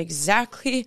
exactly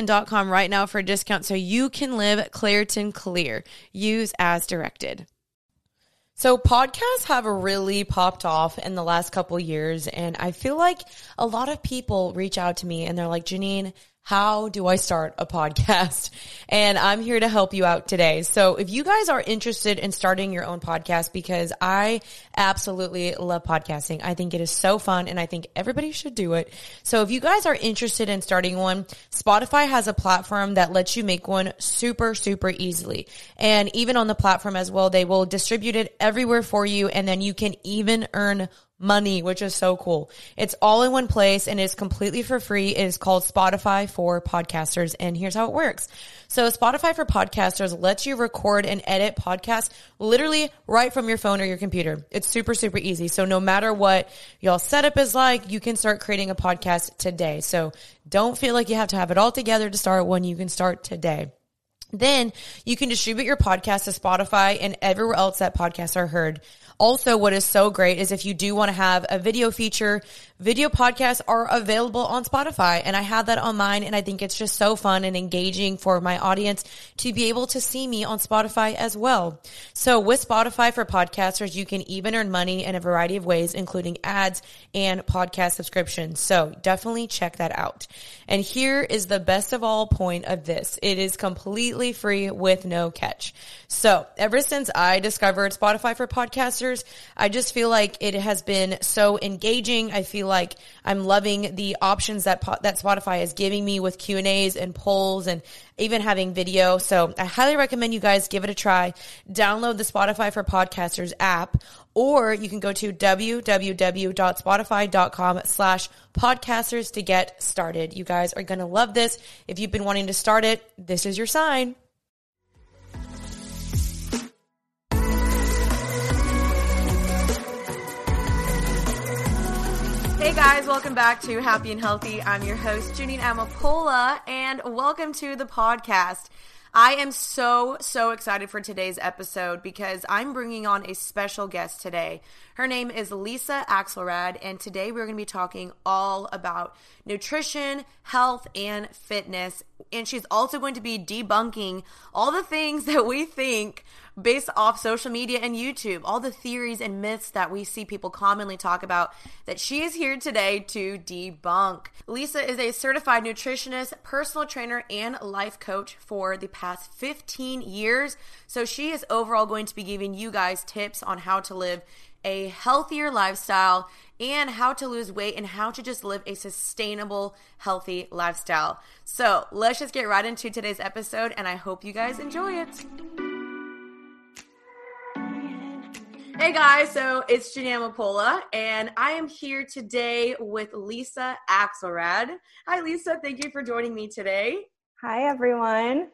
Claritin.com right now for a discount so you can live Claritin Clear. Use as directed. So podcasts have really popped off in the last couple years and I feel like a lot of people reach out to me and they're like, Jeanine, how do I start a podcast? And I'm here to help you out today. So if you guys are interested in starting your own podcast, because I absolutely love podcasting. I think it is so fun and I think everybody should do it. So if you guys are interested in starting one, Spotify has a platform that lets you make one super, super easily. And even on the platform as well, they will distribute it everywhere for you. And then you can even earn money, which is so cool. It's all in one place and it's completely for free. It is called Spotify for podcasters. And here's how it works. So Spotify for podcasters lets you record and edit podcasts literally right from your phone or your computer. It's super, super easy. So no matter what y'all setup is like, you can start creating a podcast today. So don't feel like you have to have it all together to start one. You can start today. Then you can distribute your podcast to Spotify and everywhere else that podcasts are heard. Also, what is so great is if you do want to have a video feature, video podcasts are available on Spotify. And I have that on mine. And I think it's just so fun and engaging for my audience to be able to see me on Spotify as well. So with Spotify for podcasters, you can even earn money in a variety of ways, including ads and podcast subscriptions. So definitely check that out. And here is the best of all point of this. It is completely free with no catch. So ever since I discovered Spotify for podcasters, I just feel like it has been so engaging. I feel like I'm loving the options that that Spotify is giving me with Q and A's and polls and even having video. So I highly recommend you guys give it a try. Download the Spotify for Podcasters app, or you can go to www.spotify.com slash podcasters to get started. You guys are going to love this. If you've been wanting to start it, this is your sign. Hey guys, welcome back to Happy and Healthy. I'm your host, Jeanine Amapola, and welcome to the podcast. I am so, so excited for today's episode because I'm bringing on a special guest today. Her name is Lisa Axelrad, and today we're going to be talking all about nutrition, health, and fitness. And she's also going to be debunking all the things that we think based off social media and YouTube, all the theories and myths that we see people commonly talk about that she is here today to debunk. Lisa is a certified nutritionist, personal trainer, and life coach for the past 15 years. So she is overall going to be giving you guys tips on how to live a healthier lifestyle and how to lose weight and how to just live a sustainable, healthy lifestyle. So let's just get right into today's episode, and I hope you guys enjoy it. Hey guys, so it's Jeanine Amapola, and I am here today with Lisa Axelrad. Hi, Lisa. Thank you for joining me today. Hi, everyone.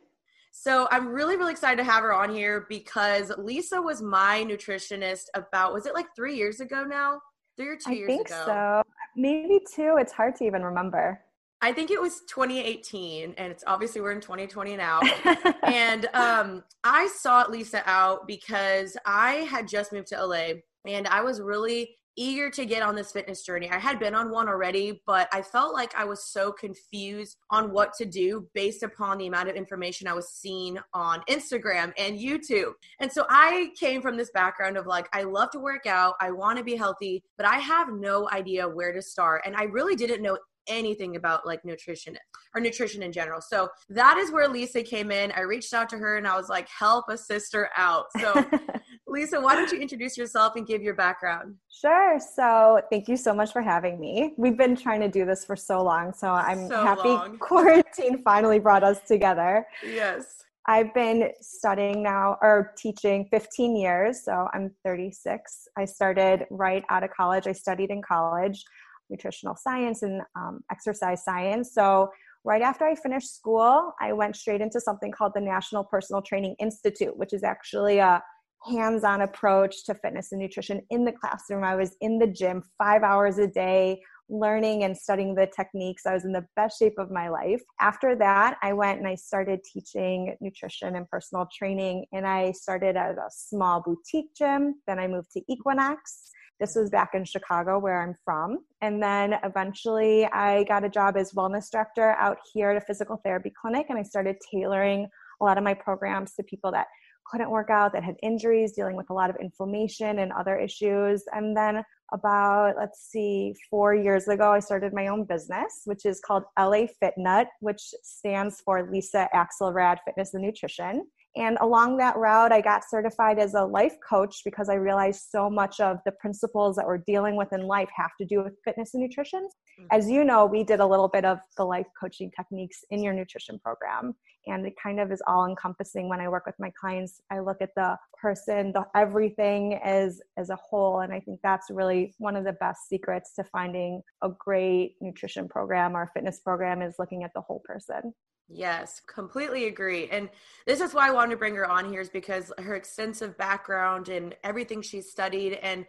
So I'm really, really excited to have her on here because Lisa was my nutritionist about, was it like three years ago now? Three or two I years think ago? so. Maybe two. It's hard to even remember. I think it was 2018, and it's obviously we're in 2020 now. and um, I sought Lisa out because I had just moved to LA and I was really eager to get on this fitness journey. I had been on one already, but I felt like I was so confused on what to do based upon the amount of information I was seeing on Instagram and YouTube. And so I came from this background of like, I love to work out, I want to be healthy, but I have no idea where to start. And I really didn't know anything about like nutrition or nutrition in general. So that is where Lisa came in. I reached out to her and I was like, help a sister out. So Lisa, why don't you introduce yourself and give your background? Sure. So, thank you so much for having me. We've been trying to do this for so long, so I'm so happy long. quarantine finally brought us together. Yes. I've been studying now or teaching 15 years, so I'm 36. I started right out of college. I studied in college nutritional science and um, exercise science. So, right after I finished school, I went straight into something called the National Personal Training Institute, which is actually a hands on approach to fitness and nutrition in the classroom. I was in the gym five hours a day, learning and studying the techniques. I was in the best shape of my life. After that, I went and I started teaching nutrition and personal training. And I started at a small boutique gym. Then I moved to Equinox. This was back in Chicago, where I'm from. And then eventually I got a job as wellness director out here at a physical therapy clinic. And I started tailoring a lot of my programs to people that couldn't work out, that had injuries, dealing with a lot of inflammation and other issues. And then about, let's see, four years ago, I started my own business, which is called LA FitNut, which stands for Lisa Axelrad Fitness and Nutrition. And along that route, I got certified as a life coach because I realized so much of the principles that we're dealing with in life have to do with fitness and nutrition. Mm-hmm. As you know, we did a little bit of the life coaching techniques in your nutrition program. And it kind of is all encompassing when I work with my clients. I look at the person, the everything as as a whole. And I think that's really one of the best secrets to finding a great nutrition program or fitness program is looking at the whole person. Yes, completely agree. And this is why I wanted to bring her on here is because her extensive background and everything she's studied. And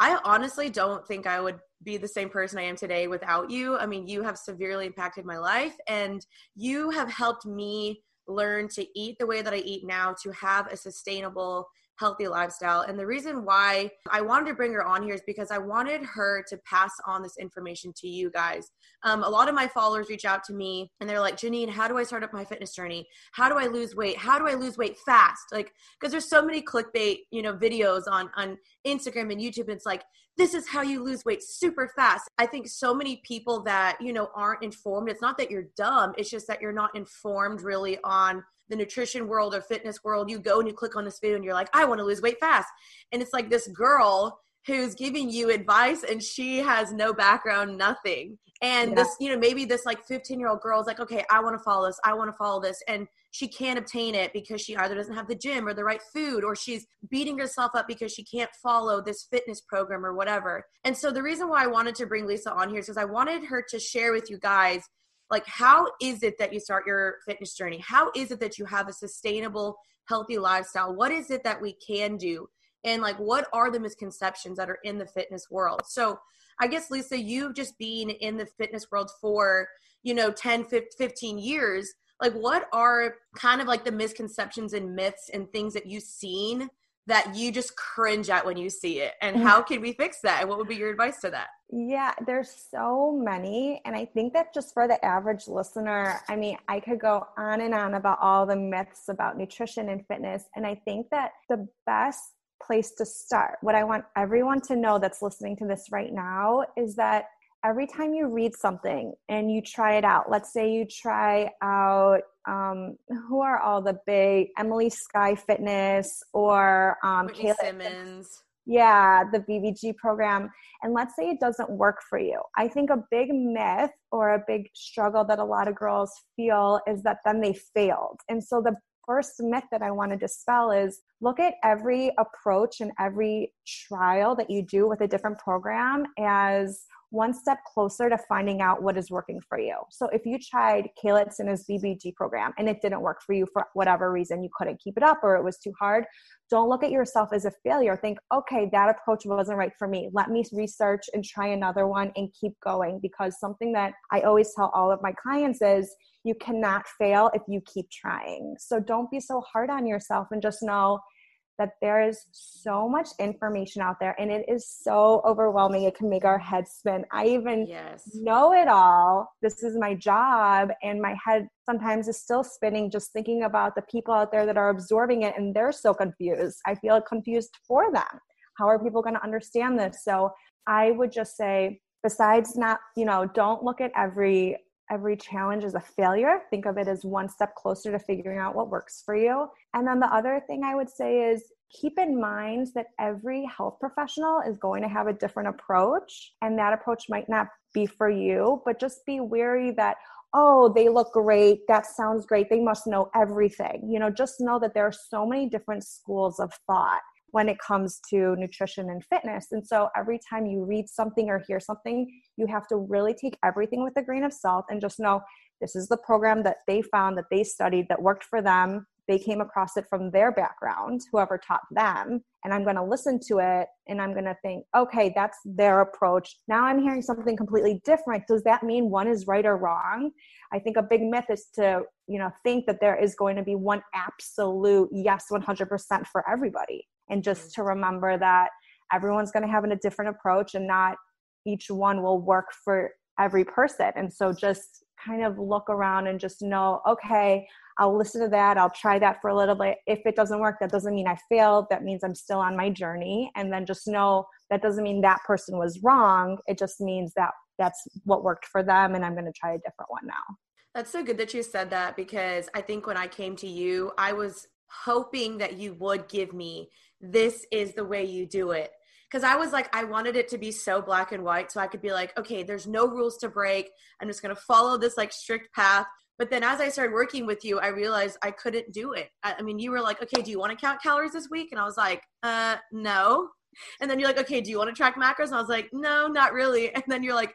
I honestly don't think I would be the same person I am today without you. I mean, you have severely impacted my life and you have helped me learn to eat the way that I eat now to have a sustainable healthy lifestyle. And the reason why I wanted to bring her on here is because I wanted her to pass on this information to you guys. Um, a lot of my followers reach out to me and they're like, Jeanine, how do I start up my fitness journey? How do I lose weight? How do I lose weight fast? Like, because there's so many clickbait, you know, videos on on Instagram and YouTube. And it's like, this is how you lose weight super fast. I think so many people that, you know, aren't informed. It's not that you're dumb, it's just that you're not informed really on the nutrition world or fitness world, you go and you click on this video and you're like, I want to lose weight fast. And it's like this girl who's giving you advice and she has no background, nothing. And yeah. this, you know, maybe this like 15 year old girl is like, okay, I want to follow this. I want to follow this. And she can't obtain it because she either doesn't have the gym or the right food or she's beating herself up because she can't follow this fitness program or whatever. And so the reason why I wanted to bring Lisa on here is because I wanted her to share with you guys like how is it that you start your fitness journey? How is it that you have a sustainable healthy lifestyle? What is it that we can do? And like what are the misconceptions that are in the fitness world? So i guess lisa you've just been in the fitness world for you know 10 15 years like what are kind of like the misconceptions and myths and things that you've seen that you just cringe at when you see it and mm-hmm. how can we fix that and what would be your advice to that yeah there's so many and i think that just for the average listener i mean i could go on and on about all the myths about nutrition and fitness and i think that the best place to start what i want everyone to know that's listening to this right now is that every time you read something and you try it out, let's say you try out, um, who are all the big Emily Skye Fitness or um, Kayla Simmons. Yeah, the BBG program. And let's say it doesn't work for you. I think a big myth or a big struggle that a lot of girls feel is that then they failed. And so the first myth that I want to dispel is look at every approach and every trial that you do with a different program as one step closer to finding out what is working for you. So if you tried Kayla Itsines's BBG program and it didn't work for you for whatever reason, you couldn't keep it up or it was too hard, don't look at yourself as a failure. Think, okay, that approach wasn't right for me. Let me research and try another one and keep going because something that I always tell all of my clients is you cannot fail if you keep trying. So don't be so hard on yourself and just know that there is so much information out there and it is so overwhelming. It can make our head spin. I even yes. know it all. This is my job, and my head sometimes is still spinning just thinking about the people out there that are absorbing it and they're so confused. I feel confused for them. How are people going to understand this? So I would just say, besides not, you know, don't look at every every challenge is a failure. Think of it as one step closer to figuring out what works for you. And then the other thing I would say is keep in mind that every health professional is going to have a different approach, and that approach might not be for you, but just be wary that, oh, they look great. That sounds great. They must know everything. You know, just know that there are so many different schools of thought when it comes to nutrition and fitness. And so every time you read something or hear something, you have to really take everything with a grain of salt and just know this is the program that they found that they studied that worked for them. They came across it from their background, whoever taught them. And I'm going to listen to it and I'm going to think, okay, that's their approach. Now I'm hearing something completely different. Does that mean one is right or wrong? I think a big myth is to, you know, think that there is going to be one absolute yes 100% for everybody and just to remember that everyone's going to have a different approach and not each one will work for every person. And so just kind of look around and just know okay i'll listen to that i'll try that for a little bit. If it doesn't work that doesn't mean i failed that means i'm still on my journey. And then just know that doesn't mean that person was wrong it just means that that's what worked for them and i'm going to try a different one now. That's so good that you said that because i think when i came to you i was hoping that you would give me this is the way you do it because I was like, I wanted it to be so black and white. So I could be like, okay, there's no rules to break. I'm just going to follow this like strict path. But then as I started working with you, I realized I couldn't do it. I, I mean, you were like, okay, do you want to count calories this week? And I was like, uh, no. And then you're like, okay, do you want to track macros? And I was like, no, not really. And then you're like,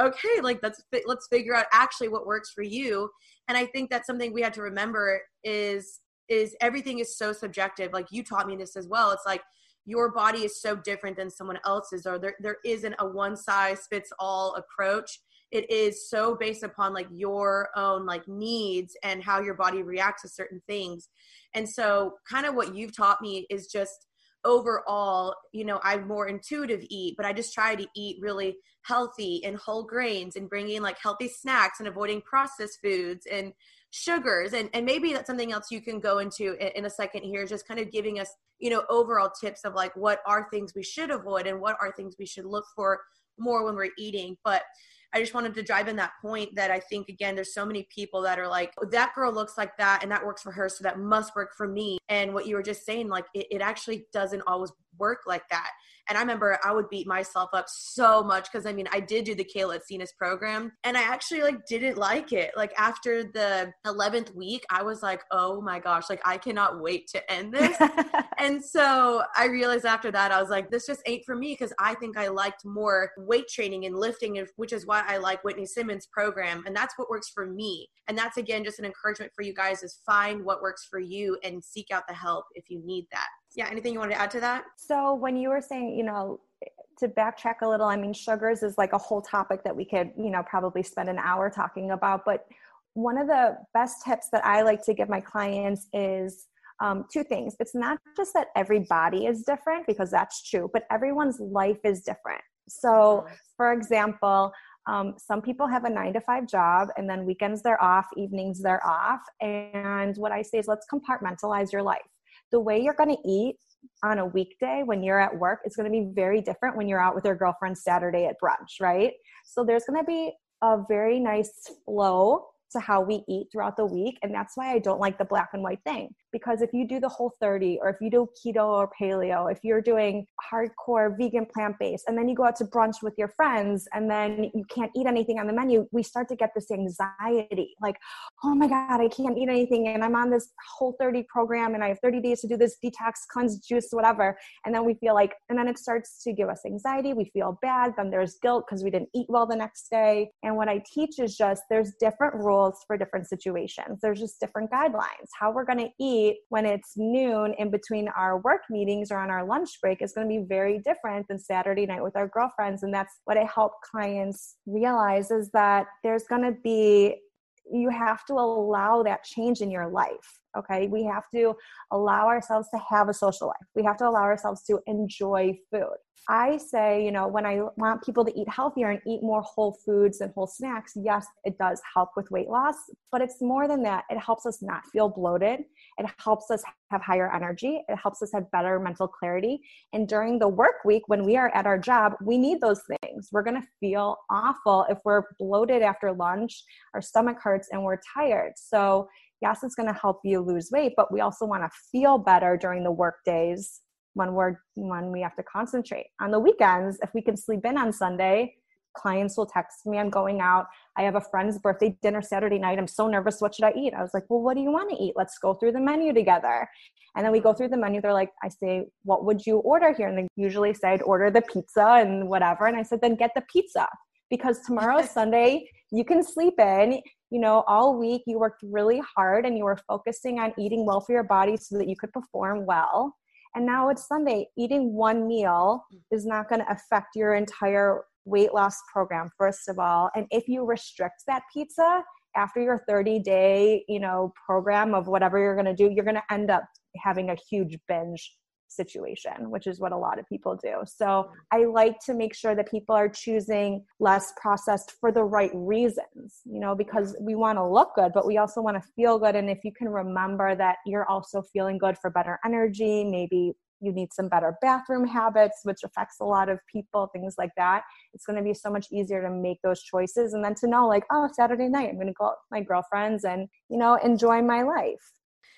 okay, like let's let's figure out actually what works for you. And I think that's something we had to remember is is everything is so subjective. Like you taught me this as well. It's like your body is so different than someone else's, or there, there isn't a one size fits all approach. It is so based upon like your own like needs and how your body reacts to certain things. And so, kind of what you've taught me is just overall, you know, I'm more intuitive eat, but I just try to eat really healthy and whole grains and bringing like healthy snacks and avoiding processed foods and sugars and, and maybe that's something else you can go into in, in a second here just kind of giving us you know overall tips of like what are things we should avoid and what are things we should look for more when we're eating. But I just wanted to drive in that point that I think again there's so many people that are like oh, that girl looks like that and that works for her so that must work for me. And what you were just saying like it, it actually doesn't always work like that and I remember I would beat myself up so much because I mean, I did do the Kayla Itsines program and I actually like didn't like it. Like after the 11th week, I was like, oh my gosh, like I cannot wait to end this. and so I realized after that, I was like, this just ain't for me because I think I liked more weight training and lifting, which is why I like Whitney Simmons' program. And that's what works for me. And that's again just an encouragement for you guys is find what works for you and seek out the help if you need that yeah anything you wanted to add to that? So when you were saying you know to backtrack a little i mean sugars is like a whole topic that we could you know probably spend an hour talking about but one of the best tips that i like to give my clients is um, two things. It's not just that every body is different because that's true but everyone's life is different. So for example um, some people have a nine to five job and then weekends they're off evenings they're off and what i say is let's compartmentalize your life the way you're going to eat on a weekday when you're at work is going to be very different when you're out with your girlfriend Saturday at brunch, right? So there's going to be a very nice flow to how we eat throughout the week. And that's why I don't like the black and white thing because if you do the whole 30 or if you do keto or paleo if you're doing hardcore vegan plant-based and then you go out to brunch with your friends and then you can't eat anything on the menu we start to get this anxiety like oh my god i can't eat anything and i'm on this whole 30 program and i have 30 days to do this detox cleanse juice whatever. And then we feel like and then it starts to give us anxiety we feel bad then there's guilt because we didn't eat well the next day. And what i teach is just there's different rules for different situations. There's just different guidelines. How we're going to eat when it's noon in between our work meetings or on our lunch break is going to be very different than Saturday night with our girlfriends. And that's what I help clients realize is that there's going to be you have to allow that change in your life okay we have to allow ourselves to have a social life we have to allow ourselves to enjoy food I say, you know, when I want people to eat healthier and eat more whole foods and whole snacks, yes, it does help with weight loss, but it's more than that. It helps us not feel bloated. It helps us have higher energy. It helps us have better mental clarity. And during the work week, when we are at our job, we need those things. We're going to feel awful if we're bloated after lunch, our stomach hurts, and we're tired. So, yes, it's going to help you lose weight, but we also want to feel better during the work days when we're when we have to concentrate. On the weekends if we can sleep in on sunday clients will text me i'm going out. I have a friend's birthday dinner saturday night. I'm so nervous. What should i eat? I was like well what do you want to eat? Let's go through the menu together. And then we go through the menu. They're like i say what would you order here? And they usually say i'd order the pizza and whatever. And i said then get the pizza because tomorrow is sunday you can sleep in you know all week you worked really hard and you were focusing on eating well for your body so that you could perform well and now it's Sunday. Eating one meal is not going to affect your entire weight loss program, first of all. And if you restrict that pizza after your 30 day, you know, program of whatever you're going to do, you're going to end up having a huge binge situation, which is what a lot of people do. So mm-hmm. I like to make sure that people are choosing less processed for the right reasons, you know, because we want to look good, but we also want to feel good. And if you can remember that you're also feeling good for better energy, maybe you need some better bathroom habits, which affects a lot of people, things like that. It's going to be so much easier to make those choices and then to know, like, oh, Saturday night, I'm going to go out with my girlfriends and, you know, enjoy my life.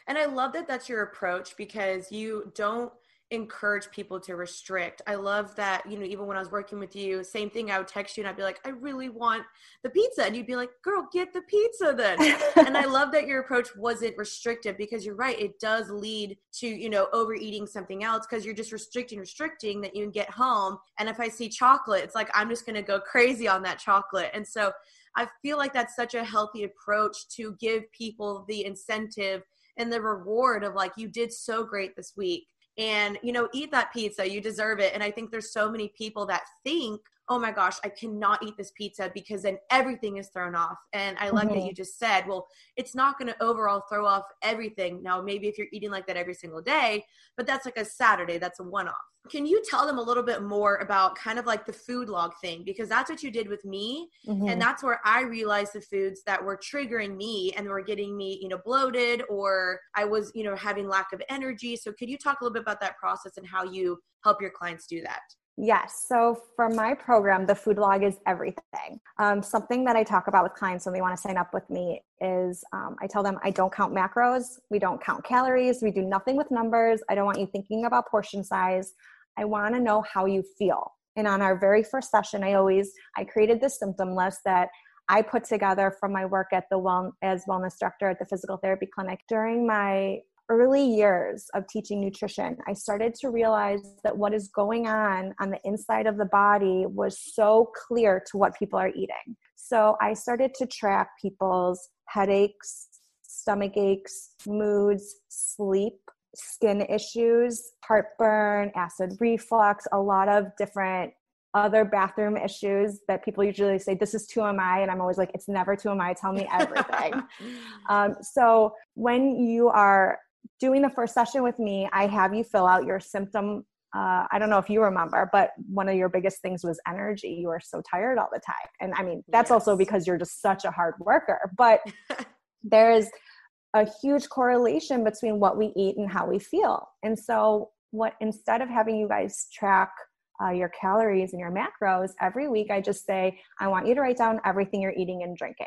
And I love that that's your approach because you don't encourage people to restrict. I love that, you know, even when I was working with you, same thing, I would text you and I'd be like, I really want the pizza. And you'd be like, girl, get the pizza then. and I love that your approach wasn't restrictive because you're right. It does lead to, you know, overeating something else because you're just restricting, restricting that you can get home. And if I see chocolate, it's like, I'm just going to go crazy on that chocolate. And so I feel like that's such a healthy approach to give people the incentive and the reward of like, you did so great this week. And you know eat that pizza you deserve it. And i think there's so many people that think oh my gosh i cannot eat this pizza because then everything is thrown off and i like mm-hmm. that you just said well it's not going to overall throw off everything now maybe if you're eating like that every single day but that's like a saturday that's a one-off can you tell them a little bit more about kind of like the food log thing? Because that's what you did with me. Mm-hmm. And that's where I realized the foods that were triggering me and were getting me, you know, bloated or I was, you know, having lack of energy. So could you talk a little bit about that process and how you help your clients do that? Yes. So for my program, the food log is everything. Um, something that I talk about with clients when they want to sign up with me is um, I tell them I don't count macros, we don't count calories, we do nothing with numbers. I don't want you thinking about portion size. I want to know how you feel. And on our very first session, I always I created this symptom list that I put together from my work at the well as wellness director at the physical therapy clinic. During my early years of teaching nutrition, I started to realize that what is going on on the inside of the body was so clear to what people are eating. So I started to track people's headaches, stomach aches, moods, sleep, skin issues, heartburn, acid reflux, a lot of different other bathroom issues that people usually say this is TMI and i'm always like it's never TMI tell me everything um, so when you are doing the first session with me i have you fill out your symptom uh, i don't know if you remember but one of your biggest things was energy you were so tired all the time and i mean that's yes. also because you're just such a hard worker but there's a huge correlation between what we eat and how we feel. And so, what instead of having you guys track uh, your calories and your macros every week, I just say, I want you to write down everything you're eating and drinking.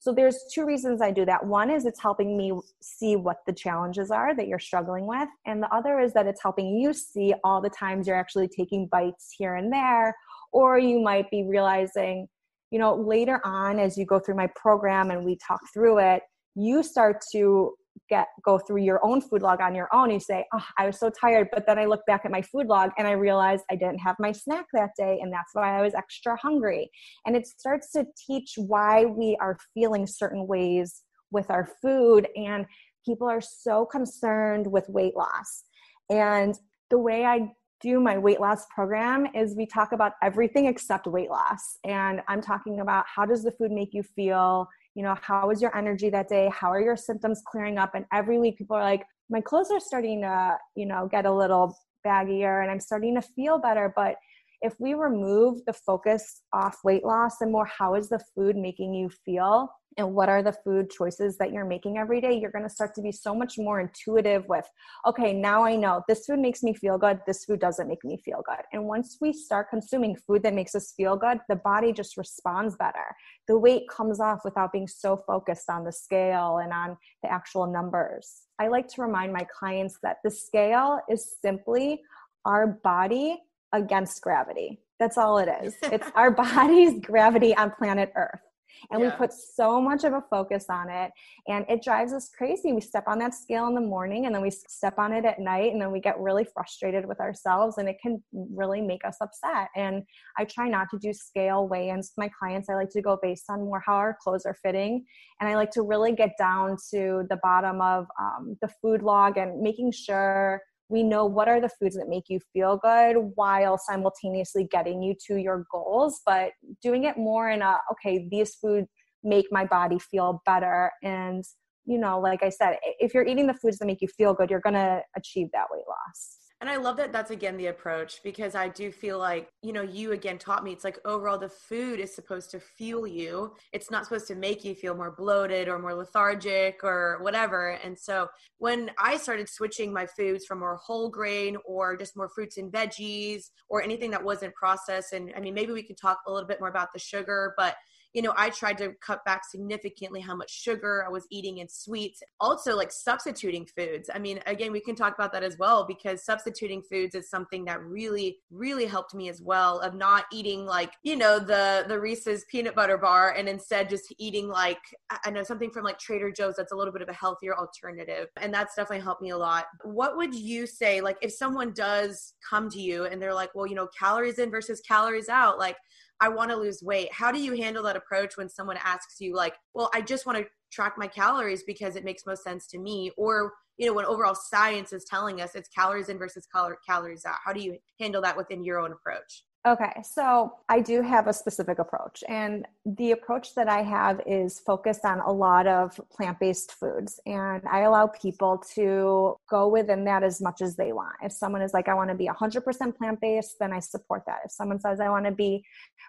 So there's two reasons I do that. One is it's helping me see what the challenges are that you're struggling with, and the other is that it's helping you see all the times you're actually taking bites here and there, or you might be realizing, you know, later on as you go through my program and we talk through it, you start to get go through your own food log on your own you say oh i was so tired but then i look back at my food log and i realized i didn't have my snack that day and that's why i was extra hungry. And it starts to teach why we are feeling certain ways with our food and people are so concerned with weight loss. And the way i do my weight loss program is we talk about everything except weight loss. And i'm talking about how does the food make you feel you know how was your energy that day? How are your symptoms clearing up? And every week people are like my clothes are starting to you know get a little baggier and i'm starting to feel better. But if we remove the focus off weight loss and more how is the food making you feel and what are the food choices that you're making every day, you're going to start to be so much more intuitive with, okay, now I know this food makes me feel good, this food doesn't make me feel good. And once we start consuming food that makes us feel good, the body just responds better. The weight comes off without being so focused on the scale and on the actual numbers. I like to remind my clients that the scale is simply our body against gravity. That's all it is. It's our body's gravity on planet Earth and yeah. we put so much of a focus on it and it drives us crazy we step on that scale in the morning and then we step on it at night and then we get really frustrated with ourselves and it can really make us upset and i try not to do scale weigh-ins with my clients i like to go based on more how our clothes are fitting and i like to really get down to the bottom of um, the food log and making sure we know what are the foods that make you feel good while simultaneously getting you to your goals but doing it more in a okay these foods make my body feel better. And you know like i said if you're eating the foods that make you feel good you're going to achieve that weight loss and I love that that's again the approach because I do feel like, you know, you again taught me it's like overall the food is supposed to fuel you. It's not supposed to make you feel more bloated or more lethargic or whatever. And so when I started switching my foods from more whole grain or just more fruits and veggies or anything that wasn't processed, and I mean, maybe we can talk a little bit more about the sugar, but you know, I tried to cut back significantly how much sugar I was eating in sweets. Also, like substituting foods. I mean, again, we can talk about that as well because substituting foods is something that really, really helped me as well. Of not eating like you know the the Reese's peanut butter bar and instead just eating like I know something from like Trader Joe's that's a little bit of a healthier alternative, and that's definitely helped me a lot. What would you say, like, if someone does come to you and they're like, well, you know, calories in versus calories out, like I want to lose weight. How do you handle that approach when someone asks you, like, well, I just want to track my calories because it makes most sense to me? Or, you know, when overall science is telling us it's calories in versus cal- calories out, how do you handle that within your own approach? Okay, so I do have a specific approach, and the approach that I have is focused on a lot of plant based foods, and I allow people to go within that as much as they want. If someone is like, I want to be 100% plant based, then I support that. If someone says, I want to be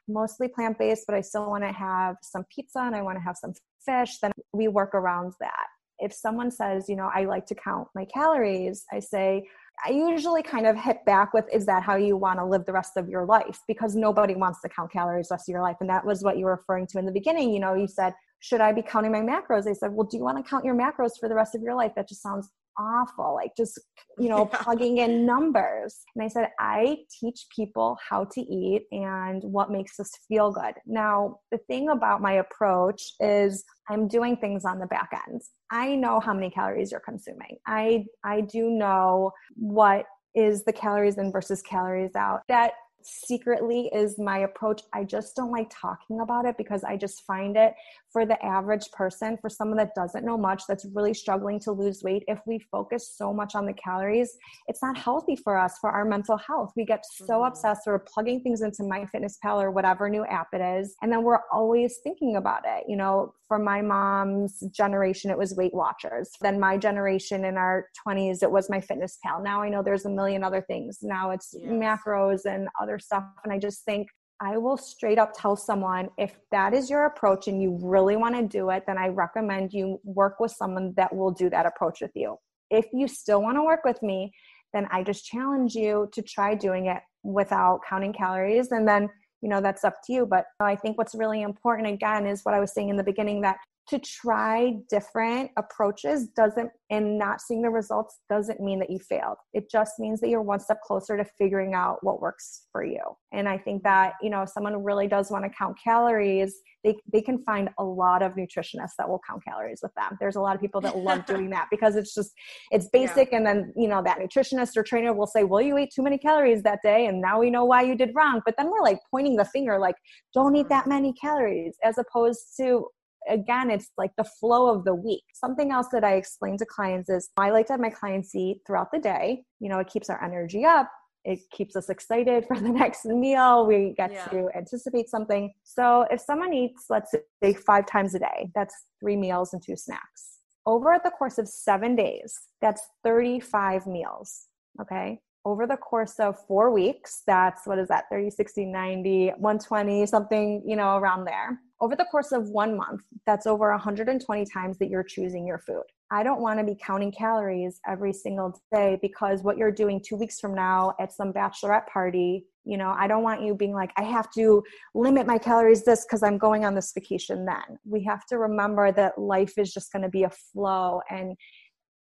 mostly plant based, but I still want to have some pizza and I want to have some fish, then we work around that. If someone says, you know, I like to count my calories, I say, I usually kind of hit back with, is that how you want to live the rest of your life? Because nobody wants to count calories the rest of your life. And that was what you were referring to in the beginning. You know, you said, should I be counting my macros? They said, well, do you want to count your macros for the rest of your life? That just sounds awful like just you know yeah. plugging in numbers. And i said i teach people how to eat and what makes us feel good. Now the thing about my approach is i'm doing things on the back end. I know how many calories you're consuming. I i do know what is the calories in versus calories out. That secretly is my approach. I just don't like talking about it because I just find it for the average person, for someone that doesn't know much, that's really struggling to lose weight, if we focus so much on the calories, it's not healthy for us, for our mental health. We get so mm-hmm. obsessed, we're plugging things into MyFitnessPal or whatever new app it is, and then we're always thinking about it. You know, for my mom's generation, it was Weight Watchers. Then my generation in our 20s, it was MyFitnessPal. Now I know there's a million other things. Now it's yes. macros and other stuff. And I just think I will straight up tell someone if that is your approach and you really want to do it, then I recommend you work with someone that will do that approach with you. If you still want to work with me, then I just challenge you to try doing it without counting calories. And then, you know, that's up to you. But I think what's really important, again, is what I was saying in the beginning that to try different approaches doesn't and not seeing the results doesn't mean that you failed. It just means that you're one step closer to figuring out what works for you. And i think that you know if someone really does want to count calories they, they can find a lot of nutritionists that will count calories with them. There's a lot of people that love doing that because it's just it's basic yeah. and then you know that nutritionist or trainer will say well you ate too many calories that day and now we know why you did wrong. But then we're like pointing the finger like don't eat that many calories as opposed to again, it's like the flow of the week. Something else that I explain to clients is I like to have my clients eat throughout the day. You know, it keeps our energy up. It keeps us excited for the next meal. We get yeah. to anticipate something. So if someone eats, let's say five times a day, that's three meals and two snacks. Over the course of seven days, that's 35 meals. Okay over the course of four weeks that's what is that 30 60 90 120 something you know around there. Over the course of one month that's over 120 times that you're choosing your food. I don't want to be counting calories every single day because what you're doing two weeks from now at some bachelorette party you know i don't want you being like i have to limit my calories this because i'm going on this vacation then. We have to remember that life is just going to be a flow and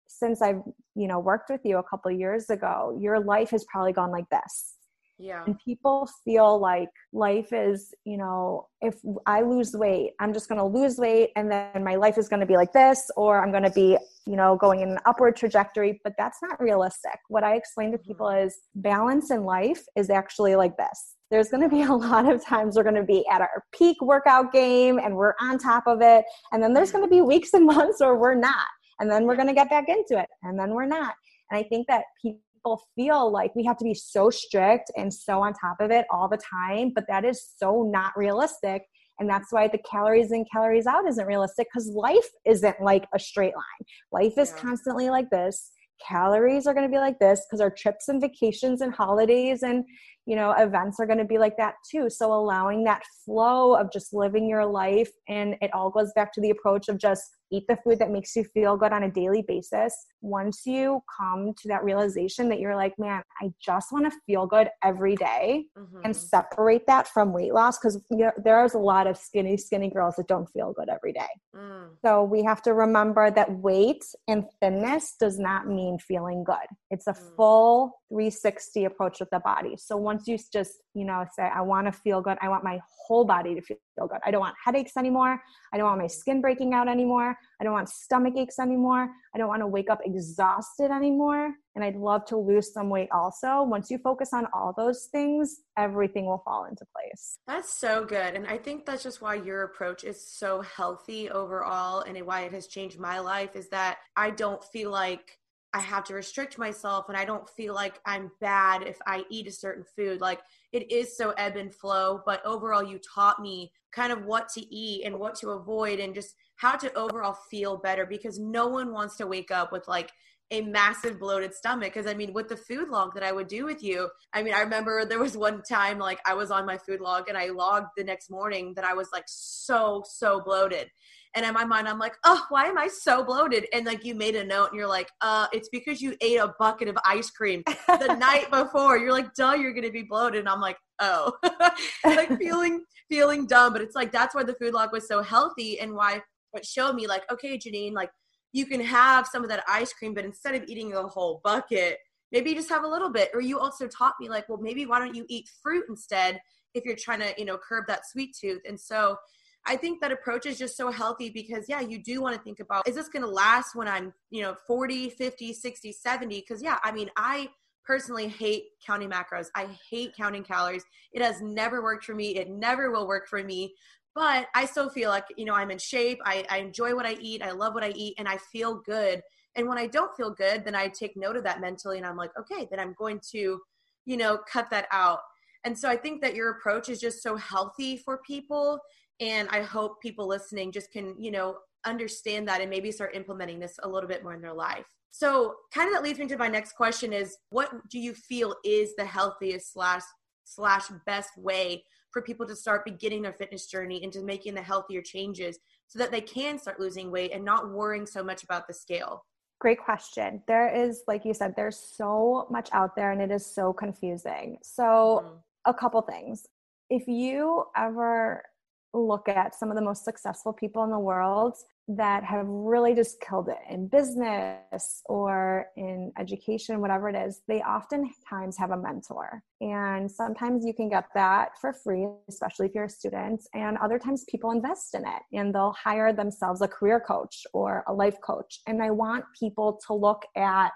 since I've, you know, worked with you a couple years ago, your life has probably gone like this. Yeah. And people feel like life is, you know, if I lose weight, I'm just going to lose weight and then my life is going to be like this, or I'm going to be, you know, going in an upward trajectory. But that's not realistic. What I explain to mm-hmm. people is balance in life is actually like this. There's going to be a lot of times we're going to be at our peak workout game and we're on top of it. And then there's going to be weeks and months where we're not and then we're going to get back into it and then we're not. And i think that people feel like we have to be so strict and so on top of it all the time but that is so not realistic and that's why the calories in calories out isn't realistic because life isn't like a straight line. Life is yeah. constantly like this. Calories are going to be like this because our trips and vacations and holidays and you know events are going to be like that too so allowing that flow of just living your life and it all goes back to the approach of just eat the food that makes you feel good on a daily basis once you come to that realization that you're like man i just want to feel good every day mm-hmm. and separate that from weight loss because you know, there's a lot of skinny skinny girls that don't feel good every day mm. so we have to remember that weight and thinness does not mean feeling good it's a mm. full 360 approach with the body so once you just you know say i want to feel good. I want my whole body to feel good. I don't want headaches anymore. I don't want my skin breaking out anymore. I don't want stomach aches anymore. I don't want to wake up exhausted anymore. And i'd love to lose some weight also. Once you focus on all those things everything will fall into place. That's so good. And i think that's just why your approach is so healthy overall and why it has changed my life is that i don't feel like I have to restrict myself and I don't feel like I'm bad if I eat a certain food. Like it is so ebb and flow, but overall, you taught me kind of what to eat and what to avoid and just how to overall feel better because no one wants to wake up with like a massive bloated stomach. Because I mean, with the food log that I would do with you, I mean, I remember there was one time like I was on my food log and I logged the next morning that I was like so, so bloated. And in my mind, I'm like, oh, why am I so bloated? And like you made a note and you're like, uh, it's because you ate a bucket of ice cream the night before. You're like, duh, you're gonna be bloated. And I'm like, oh. like feeling feeling dumb. But it's like that's why the food log was so healthy and why it showed me like, okay, Jeanine, like you can have some of that ice cream, but instead of eating the whole bucket, maybe you just have a little bit. Or you also taught me like, well, maybe why don't you eat fruit instead if you're trying to, you know, curb that sweet tooth. And so I think that approach is just so healthy because yeah, you do want to think about is this going to last when I'm, you know, 40, 50, 60, 70 because yeah, I mean, I personally hate counting macros. I hate counting calories. It has never worked for me. It never will work for me. But I still feel like, you know, I'm in shape. I, I enjoy what I eat. I love what I eat and I feel good. And when I don't feel good, then I take note of that mentally and I'm like, okay, then I'm going to, you know, cut that out. And so I think that your approach is just so healthy for people and i hope people listening just can you know understand that and maybe start implementing this a little bit more in their life so kind of that leads me to my next question is what do you feel is the healthiest slash slash best way for people to start beginning their fitness journey into making the healthier changes so that they can start losing weight and not worrying so much about the scale Great question. There is, like you said, there's so much out there and it is so confusing. So, mm-hmm. a couple things. If you ever look at some of the most successful people in the world that have really just killed it in business or in education, whatever it is, they oftentimes have a mentor. And sometimes you can get that for free, especially if you're a student. And other times people invest in it and they'll hire themselves a career coach or a life coach. And I want people to look at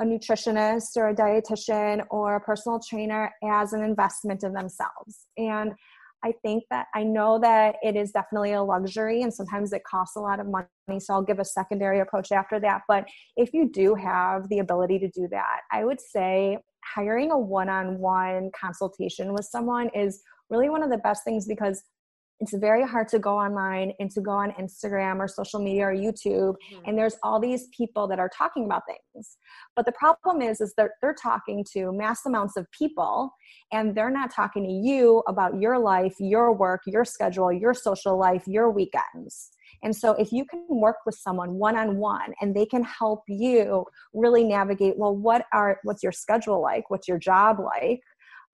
a nutritionist or a dietitian or a personal trainer as an investment in themselves. And I think that I know that it is definitely a luxury and sometimes it costs a lot of money. So I'll give a secondary approach after that. But if you do have the ability to do that, I would say hiring a one on one consultation with someone is really one of the best things because it's very hard to go online and to go on Instagram or social media or YouTube mm-hmm. and there's all these people that are talking about things. But the problem is is that they're talking to mass amounts of people and they're not talking to you about your life, your work, your schedule, your social life, your weekends. And so if you can work with someone one on one and they can help you really navigate well what are what's your schedule like? What's your job like?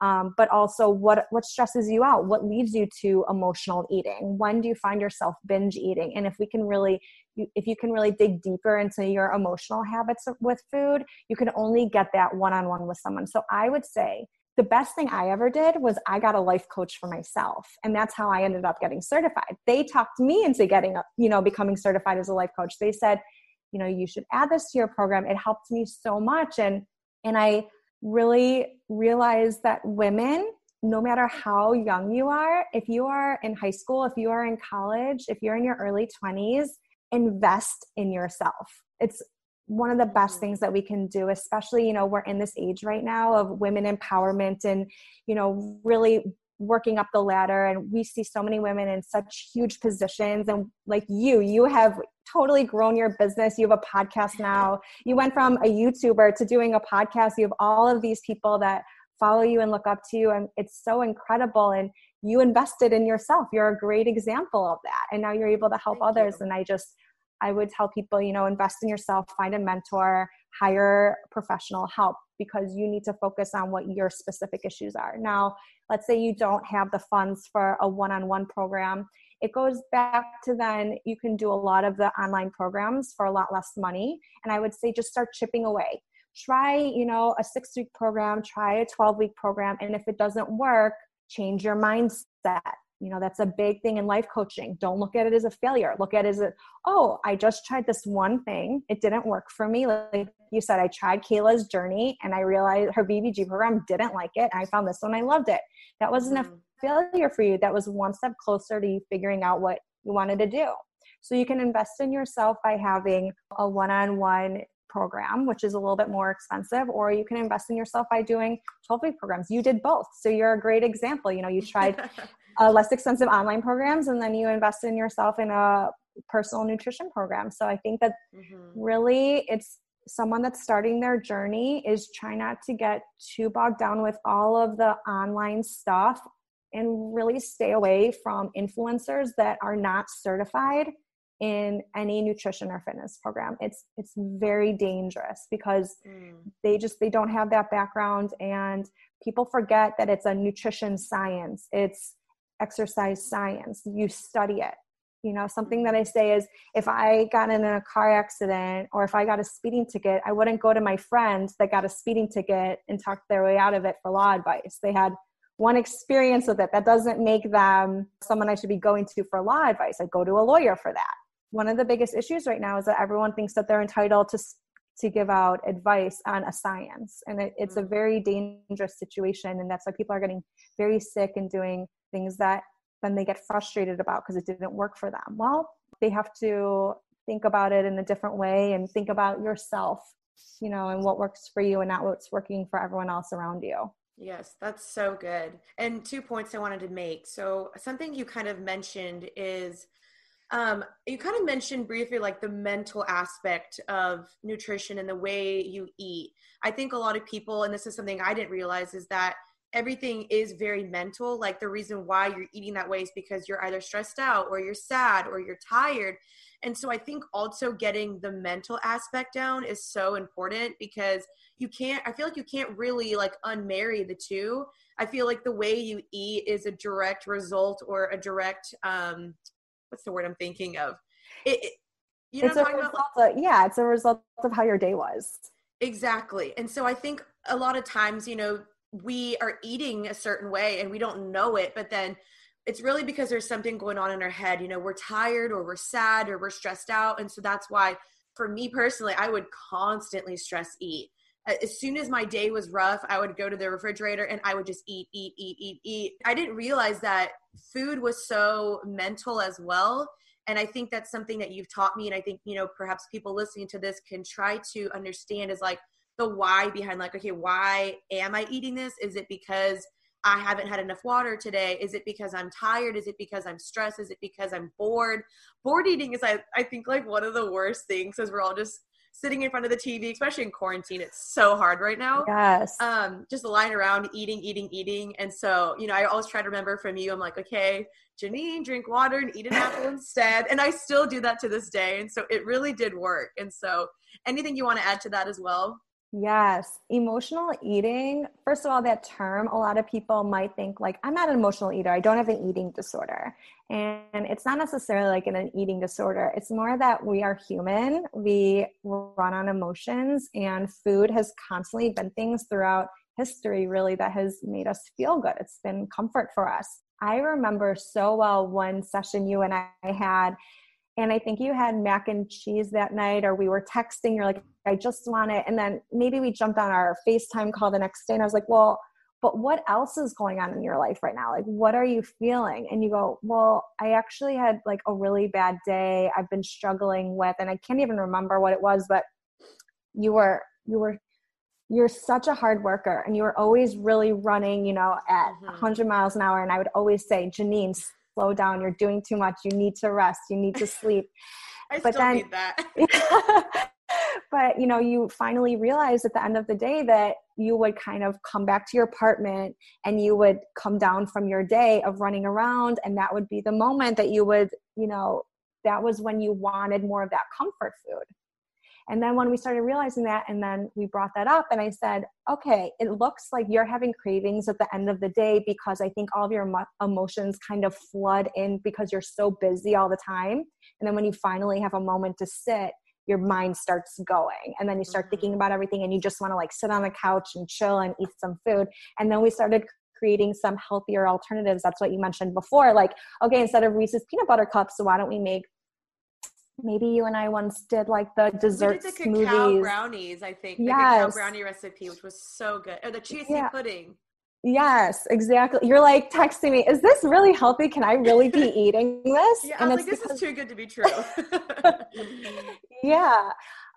Um, but also what what stresses you out what leads you to emotional eating when do you find yourself binge eating and if we can really if you can really dig deeper into your emotional habits with food you can only get that one-on-one with someone so i would say the best thing I ever did was I got a life coach for myself. And that's how I ended up getting certified. They talked me into getting, you know, becoming certified as a life coach. They said, you know, you should add this to your program. It helped me so much. And, and I really realize that women, no matter how young you are, if you are in high school, if you are in college, if you're in your early 20s, invest in yourself. It's one of the best mm-hmm. things that we can do especially you know we're in this age right now of women empowerment and you know really working up the ladder and we see so many women in such huge positions. And like you you have totally grown your business. You have a podcast now. You went from a youtuber to doing a podcast. You have all of these people that follow you and look up to you and it's so incredible. And you invested in yourself. You're a great example of that. And now you're able to help Thank others. You. and i just i would tell people you know invest in yourself find a mentor hire professional help because you need to focus on what your specific issues are. Now, let's say you don't have the funds for a one on one program. It goes back to then you can do a lot of the online programs for a lot less money. And I would say just start chipping away. Try, you know, a six week program, try a 12 week program. And if it doesn't work, change your mindset you know that's a big thing in life coaching. Don't look at it as a failure. Look at it as a oh i just tried this one thing. It didn't work for me. Like you said i tried kayla's journey and i realized her bbg program didn't like it. I found this one. I loved it. That wasn't a mm. failure for you. That was one step closer to you figuring out what you wanted to do. So you can invest in yourself by having a one-on-one program, which is a little bit more expensive, or you can invest in yourself by doing 12 week programs. You did both. So you're a great example. You know, you tried uh, less expensive online programs and then you invest in yourself in a personal nutrition program so i think that mm-hmm. really it's someone that's starting their journey is try not to get too bogged down with all of the online stuff and really stay away from influencers that are not certified in any nutrition or fitness program it's it's very dangerous because mm. they just they don't have that background and people forget that it's a nutrition science it's exercise science. You study it. You know something that i say is if i got in a car accident or if i got a speeding ticket i wouldn't go to my friends that got a speeding ticket and talk their way out of it for law advice. They had one experience with it. That doesn't make them someone i should be going to for law advice. I go to a lawyer for that. One of the biggest issues right now is that everyone thinks that they're entitled to to give out advice on a science. And it, it's a mm. very dangerous situation and that's why people are getting very sick and doing things that then they get frustrated about because it didn't work for them. Well, they have to think about it in a different way and think about yourself, you know, and what works for you and not what's working for everyone else around you. Yes, that's so good. And two points I wanted to make. So, something you kind of mentioned is um, you kind of mentioned briefly like the mental aspect of nutrition and the way you eat. I think a lot of people, and this is something I didn't realize, is that everything is very mental. Like the reason why you're eating that way is because you're either stressed out or you're sad or you're tired. And so I think also getting the mental aspect down is so important because you can't, I feel like you can't really like unmarry the two. I feel like the way you eat is a direct result or a direct, um, what's the word I'm thinking of? It, it you know it's a result of, yeah, it's a result of how your day was. Exactly. And so I think a lot of times, you know, we are eating a certain way and we don't know it, but then it's really because there's something going on in our head. You know, we're tired or we're sad or we're stressed out. And so that's why, for me personally, I would constantly stress eat. As soon as my day was rough, I would go to the refrigerator and I would just eat, eat, eat, eat, eat. I didn't realize that food was so mental as well. And I think that's something that you've taught me. And I think, you know, perhaps people listening to this can try to understand is like, the why behind like okay why am i eating this? Is it because i haven't had enough water today? Is it because i'm tired? Is it because i'm stressed? Is it because i'm bored? Bored eating is i, I think like one of the worst things because we're all just sitting in front of the tv especially in quarantine. It's so hard right now. Yes. Um just lying around eating eating eating. And so you know i always try to remember from you i'm like okay Jeanine drink water and eat an apple instead. And i still do that to this day. And so it really did work. And so anything you want to add to that as well Yes, emotional eating. First of all, that term, a lot of people might think like, I'm not an emotional eater. I don't have an eating disorder. And it's not necessarily like an eating disorder. It's more that we are human. We run on emotions, and food has constantly been things throughout history, really, that has made us feel good. It's been comfort for us. I remember so well one session you and I had and I think you had mac and cheese that night, or we were texting. You're like, I just want it. And then maybe we jumped on our FaceTime call the next day, and I was like, well, but what else is going on in your life right now? Like, what are you feeling? And you go, well, I actually had like a really bad day. I've been struggling with, and I can't even remember what it was, but you were, you were, you're such a hard worker and you were always really running, you know, at mm-hmm. 100 miles an hour. And I would always say, Jeanine, slow down. You're doing too much. You need to rest. You need to sleep. I but then, need that. but you know you finally realize at the end of the day that you would kind of come back to your apartment and you would come down from your day of running around and that would be the moment that you would you know that was when you wanted more of that comfort food and then when we started realizing that, and then we brought that up, and I said, okay, it looks like you're having cravings at the end of the day because I think all of your emotions kind of flood in because you're so busy all the time. And then when you finally have a moment to sit, your mind starts going and then you start mm-hmm. thinking about everything and you just want to like sit on the couch and chill and eat some food and then we started creating some healthier alternatives that's what you mentioned before like okay instead of reese's peanut butter cups why don't we make maybe you and I once did like the dessert we did the smoothies. cacao brownies, I think. The yes. cacao brownie recipe, which was so good. Or the cheesy yeah. pudding. Yes, exactly. You're like texting me, is this really healthy? Can I really be eating this? Yeah, and I was like, this because... is too good to be true. yeah.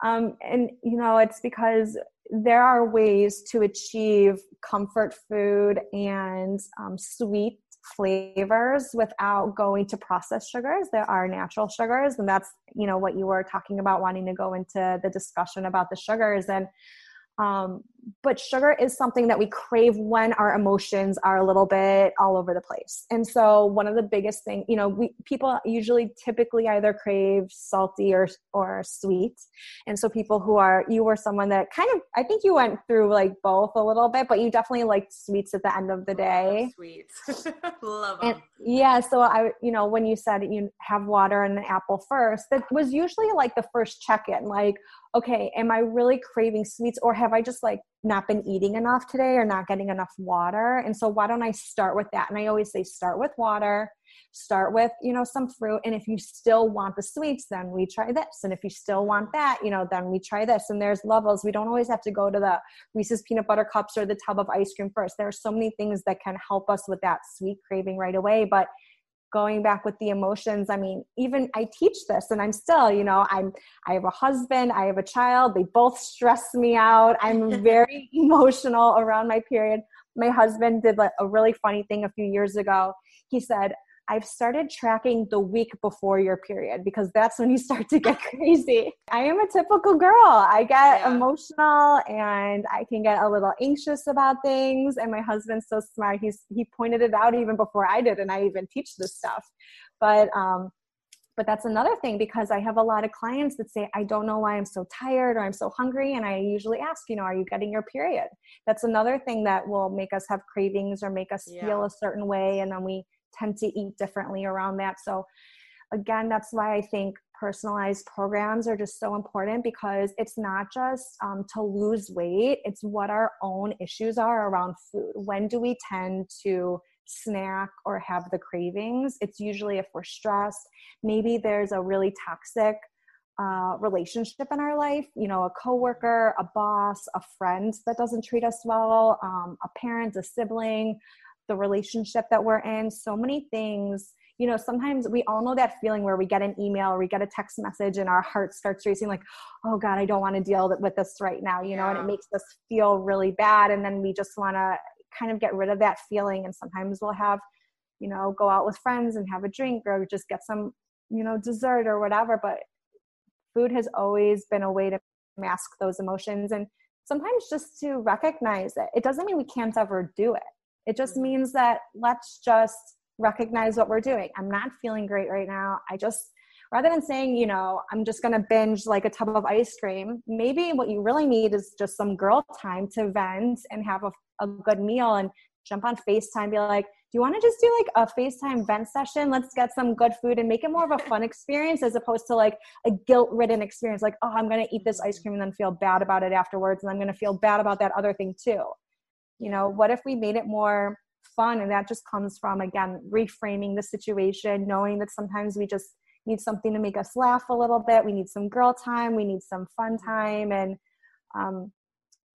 Um, and, you know, it's because there are ways to achieve comfort food and um, sweet flavors without going to processed sugars. There are natural sugars, and that's you know what you were talking about wanting to go into the discussion about the sugars and um, but sugar is something that we crave when our emotions are a little bit all over the place. And so one of the biggest thing, you know, we people usually typically either crave salty or or sweet. And so people who are you were someone that kind of I think you went through like both a little bit, but you definitely liked sweets at the end of the day. Sweets. Love them. And yeah, so I you know, when you said you have water and an apple first, that was usually like the first check-in like okay, am I really craving sweets or have I just like not been eating enough today or not getting enough water? And so why don't I start with that? And I always say start with water, start with, you know, some fruit. And if you still want the sweets, then we try this. And if you still want that, you know, then we try this. And there's levels. We don't always have to go to the Reese's peanut butter cups or the tub of ice cream first. There are so many things that can help us with that sweet craving right away. But going back with the emotions. I mean even i teach this and i'm still you know i'm i have a husband i have a child they both stress me out. I'm very emotional around my period. My husband did a really funny thing a few years ago. He said I've started tracking the week before your period because that's when you start to get crazy. I am a typical girl. I get yeah. emotional and I can get a little anxious about things. And my husband's so smart. He's he pointed it out even before I did, and I even teach this stuff. But um, but that's another thing because I have a lot of clients that say, I don't know why I'm so tired or I'm so hungry. And I usually ask, you know, are you getting your period? That's another thing that will make us have cravings or make us yeah. feel a certain way. And then we tend to eat differently around that. So, again, that's why I think personalized programs are just so important because it's not just um, to lose weight, it's what our own issues are around food. When do we tend to snack or have the cravings? It's usually if we're stressed. Maybe there's a really toxic uh, relationship in our life, you know, a coworker, a boss, a friend that doesn't treat us well, um, a parent, a sibling, the relationship that we're in, so many things. You know, sometimes we all know that feeling where we get an email or we get a text message and our heart starts racing, like, oh God, I don't want to deal with this right now, you know, and it makes us feel really bad. And then we just want to kind of get rid of that feeling. And sometimes we'll have, you know, go out with friends and have a drink or just get some, you know, dessert or whatever. But food has always been a way to mask those emotions and sometimes just to recognize it. It doesn't mean we can't ever do it. It just mm-hmm. means that let's just recognize what we're doing. I'm not feeling great right now. I just, rather than saying, you know, I'm just going to binge like a tub of ice cream, maybe what you really need is just some girl time to vent and have a, a good meal and jump on FaceTime, be like, do you want to just do like a FaceTime vent session? Let's get some good food and make it more of a fun experience as opposed to like a guilt ridden experience. Like, oh, I'm going to eat this ice cream and then feel bad about it afterwards. And I'm going to feel bad about that other thing too you know what if we made it more fun and that just comes from again reframing the situation knowing that sometimes we just need something to make us laugh a little bit we need some girl time we need some fun time and um,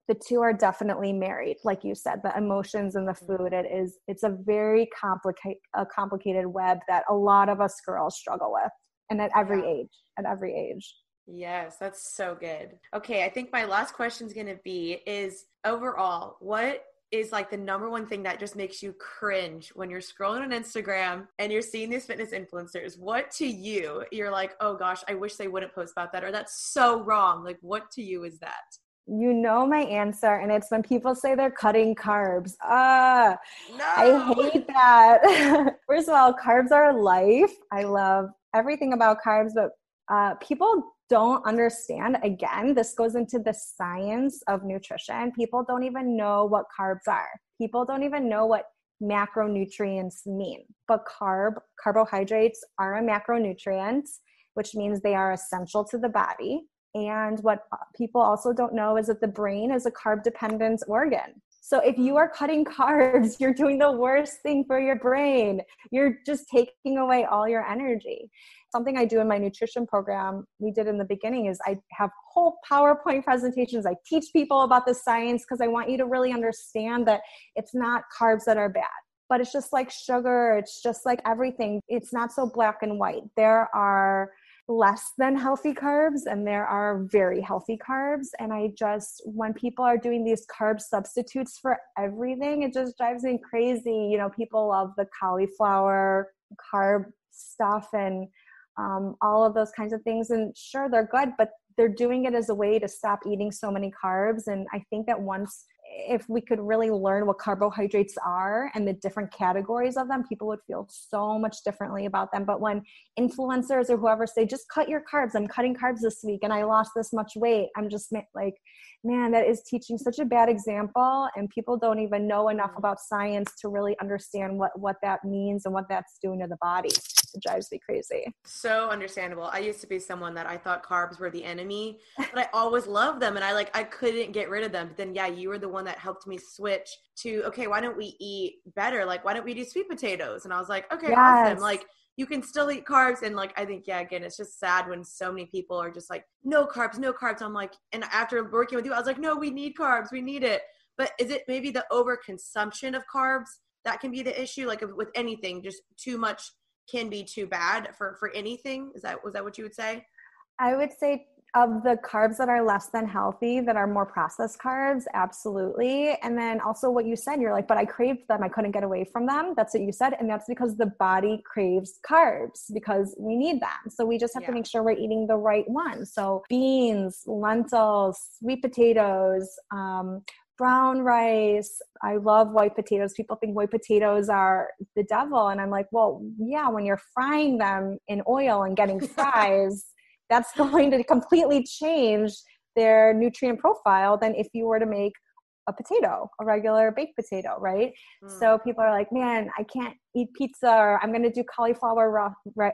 the two are definitely married like you said the emotions and the mm-hmm. food it is it's a very complicated a complicated web that a lot of us girls struggle with and at every yeah. age at every age Yes, that's so good. Okay, I think my last question is going to be is overall, what is like the number one thing that just makes you cringe when you're scrolling on Instagram and you're seeing these fitness influencers? What to you, you're like, oh gosh, I wish they wouldn't post about that, or that's so wrong. Like, what to you is that? You know my answer, and it's when people say they're cutting carbs. Ah, no. I hate that. First of all, carbs are life. I love everything about carbs, but uh, people don't understand again this goes into the science of nutrition. People don't even know what carbs are. People don't even know what macronutrients mean. But carb carbohydrates are a macronutrient which means they are essential to the body. And what people also don't know is that the brain is a carb dependent organ. So if you are cutting carbs, you're doing the worst thing for your brain. You're just taking away all your energy. Something I do in my nutrition program, we did in the beginning, is I have whole PowerPoint presentations. I teach people about the science because I want you to really understand that it's not carbs that are bad but it's just like sugar it's just like everything. It's not so black and white. There are less than healthy carbs and there are very healthy carbs. And i just when people are doing these carb substitutes for everything it just drives me crazy. You know people love the cauliflower carb stuff and um, all of those kinds of things and sure they're good but they're doing it as a way to stop eating so many carbs and i think that once if we could really learn what carbohydrates are and the different categories of them, people would feel so much differently about them. But when influencers or whoever say, just cut your carbs, I'm cutting carbs this week and I lost this much weight, I'm just like, man, that is teaching such a bad example. And people don't even know enough mm. about science to really understand what, what that means and what that's doing to the body. Drives me crazy. So understandable. I used to be someone that I thought carbs were the enemy, but I always loved them and I like I couldn't get rid of them. But then yeah, you were the one that helped me switch to okay, why don't we eat better? Like why don't we do sweet potatoes? And I was like, okay, yes. awesome. Like you can still eat carbs and like i think yeah again it's just sad when so many people are just like no carbs no carbs i'm like and after working with you i was like no we need carbs we need it but is it maybe the overconsumption of carbs that can be the issue like with anything just too much can be too bad for for anything is that was that what you would say i would say of the carbs that are less than healthy, that are more processed carbs, absolutely. And then also what you said, you're like, but I craved them. I couldn't get away from them. That's what you said. And that's because the body craves carbs because we need them. So we just have yeah. to make sure we're eating the right ones. So beans, lentils, sweet potatoes, um, brown rice. I love white potatoes. People think white potatoes are the devil. And I'm like, well, yeah, when you're frying them in oil and getting fries, that's going to completely change their nutrient profile than if you were to make a potato, a regular baked potato, right? Mm. So people are like, man, I can't eat pizza, or I'm going to do cauliflower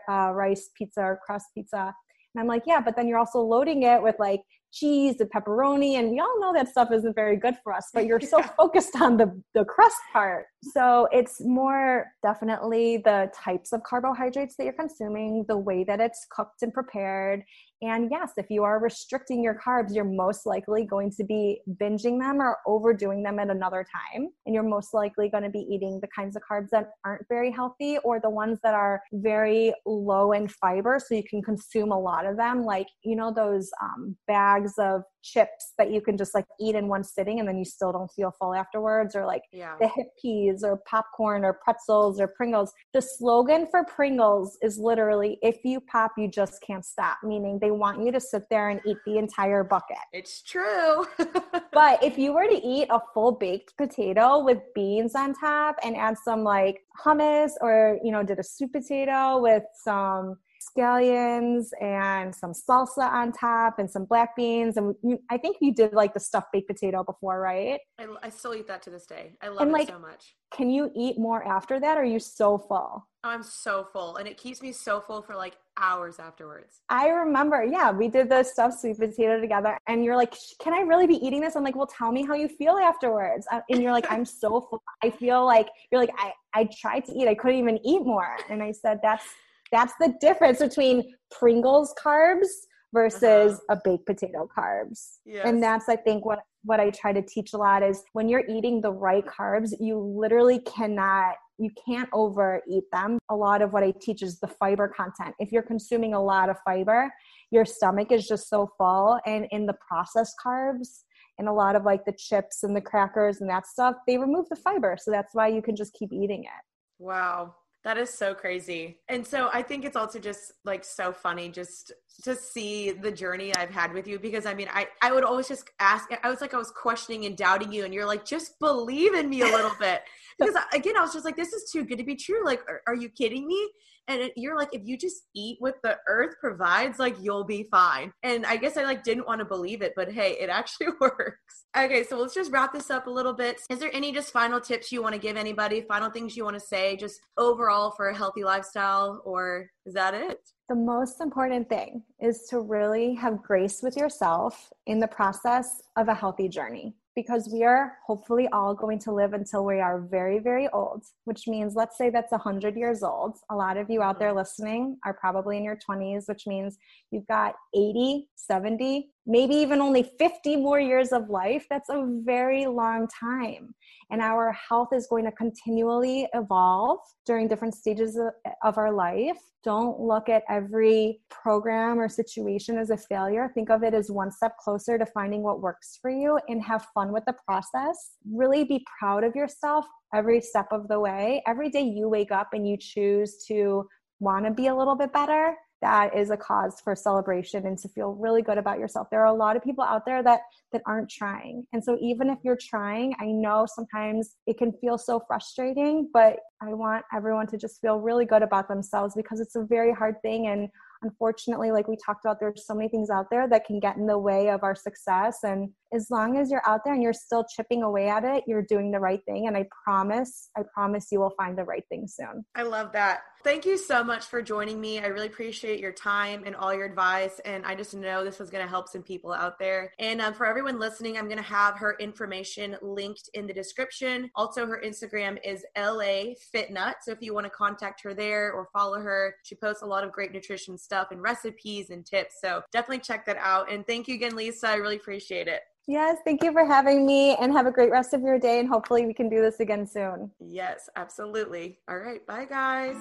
uh, rice pizza or crust pizza. And I'm like, yeah, but then you're also loading it with like cheese and pepperoni and we all know that stuff isn't very good for us but you're so focused on the the crust part. So it's more definitely the types of carbohydrates that you're consuming the way that it's cooked and prepared and yes, if you are restricting your carbs, you're most likely going to be binging them or overdoing them at another time. And you're most likely going to be eating the kinds of carbs that aren't very healthy or the ones that are very low in fiber. So you can consume a lot of them, like, you know, those um, bags of chips that you can just like eat in one sitting and then you still don't feel full afterwards or like yeah. the hip peas or popcorn or pretzels or pringles. The slogan for pringles is literally if you pop you just can't stop meaning they want you to sit there and eat the entire bucket. It's true. But if you were to eat a full baked potato with beans on top and add some like hummus or you know did a sweet potato with some scallions and some salsa on top and some black beans. And I think you did like the stuffed baked potato before, right? I, I still eat that to this day. I love and, it like, so much. Can you eat more after that? Or are you so full? I'm so full, and it keeps me so full for like hours afterwards. I remember, yeah, we did the stuffed sweet potato together, and you're like, "Can I really be eating this?" I'm like, "Well, tell me how you feel afterwards." Uh, and you're like, "I'm so full. I feel like you're like I I tried to eat, I couldn't even eat more." And I said, "That's that's the difference between Pringles carbs versus uh-huh. a baked potato carbs. Yes. And that's I think what what I try to teach a lot is when you're eating the right carbs, you literally cannot you can't overeat them. A lot of what I teach is the fiber content. If you're consuming a lot of fiber, your stomach is just so full and in the processed carbs and a lot of like the chips and the crackers and that stuff, they remove the fiber. So that's why you can just keep eating it. Wow. That is so crazy. And so I think it's also just like so funny just to see the journey I've had with you because I mean I I would always just ask I was like I was questioning and doubting you and you're like just believe in me a little bit. Because uh, again I was just like this is too good to be true. Like are, are you kidding me and it, you're like if you just eat what the earth provides like you'll be fine. And i guess i like didn't want to believe it but hey it actually works. Okay so let's just wrap this up a little bit. Is there any just final tips you want to give anybody final things you want to say just overall for a healthy lifestyle or is that it? The most important thing is to really have grace with yourself in the process of a healthy journey because we are hopefully all going to live until we are very, very old, which means let's say that's 100 years old. A lot of you out there mm-hmm. listening are probably in your 20s, which means you've got 80, 70, maybe even only 50 more years of life. That's a very long time. And our health is going to continually evolve during different stages of our life. Don't look at every program or situation as a failure. Think of it as one step closer to finding what works for you and have fun with the process. Really be proud of yourself every step of the way. Every day you wake up and you choose to want to be a little bit better, that is a cause for celebration and to feel really good about yourself. There are a lot of people out there that that aren't trying. And so even if you're trying, I know sometimes it can feel so frustrating, but I want everyone to just feel really good about themselves because it's a very hard thing and unfortunately like we talked about there's so many things out there that can get in the way of our success and as long as you're out there and you're still chipping away at it you're doing the right thing. And i promise i promise you will find the right thing soon. I love that. Thank you so much for joining me. I really appreciate your time and all your advice. And i just know this is going to help some people out there. And um, for everyone listening i'm going to have her information linked in the description. Also her instagram is la fitnut. So if you want to contact her there or follow her she posts a lot of great nutrition stuff and recipes and tips. So definitely check that out. And thank you again lisa. I really appreciate it Yes, thank you for having me and have a great rest of your day. And hopefully, we can do this again soon. Yes, absolutely. All right. Bye, guys.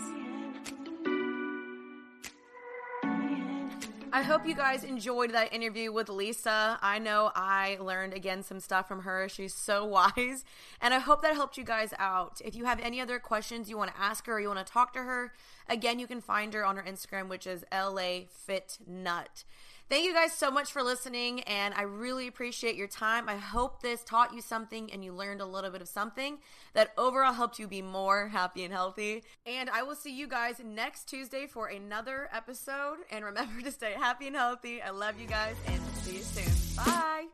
I hope you guys enjoyed that interview with Lisa. I know I learned again some stuff from her. She's so wise. And I hope that helped you guys out. If you have any other questions you want to ask her or you want to talk to her, again, you can find her on her Instagram, which is LA Fit Nut. Thank you guys so much for listening, and I really appreciate your time. I hope this taught you something and you learned a little bit of something that overall helped you be more happy and healthy. And I will see you guys next Tuesday for another episode. And remember to stay happy and healthy. I love you guys, and see you soon. Bye.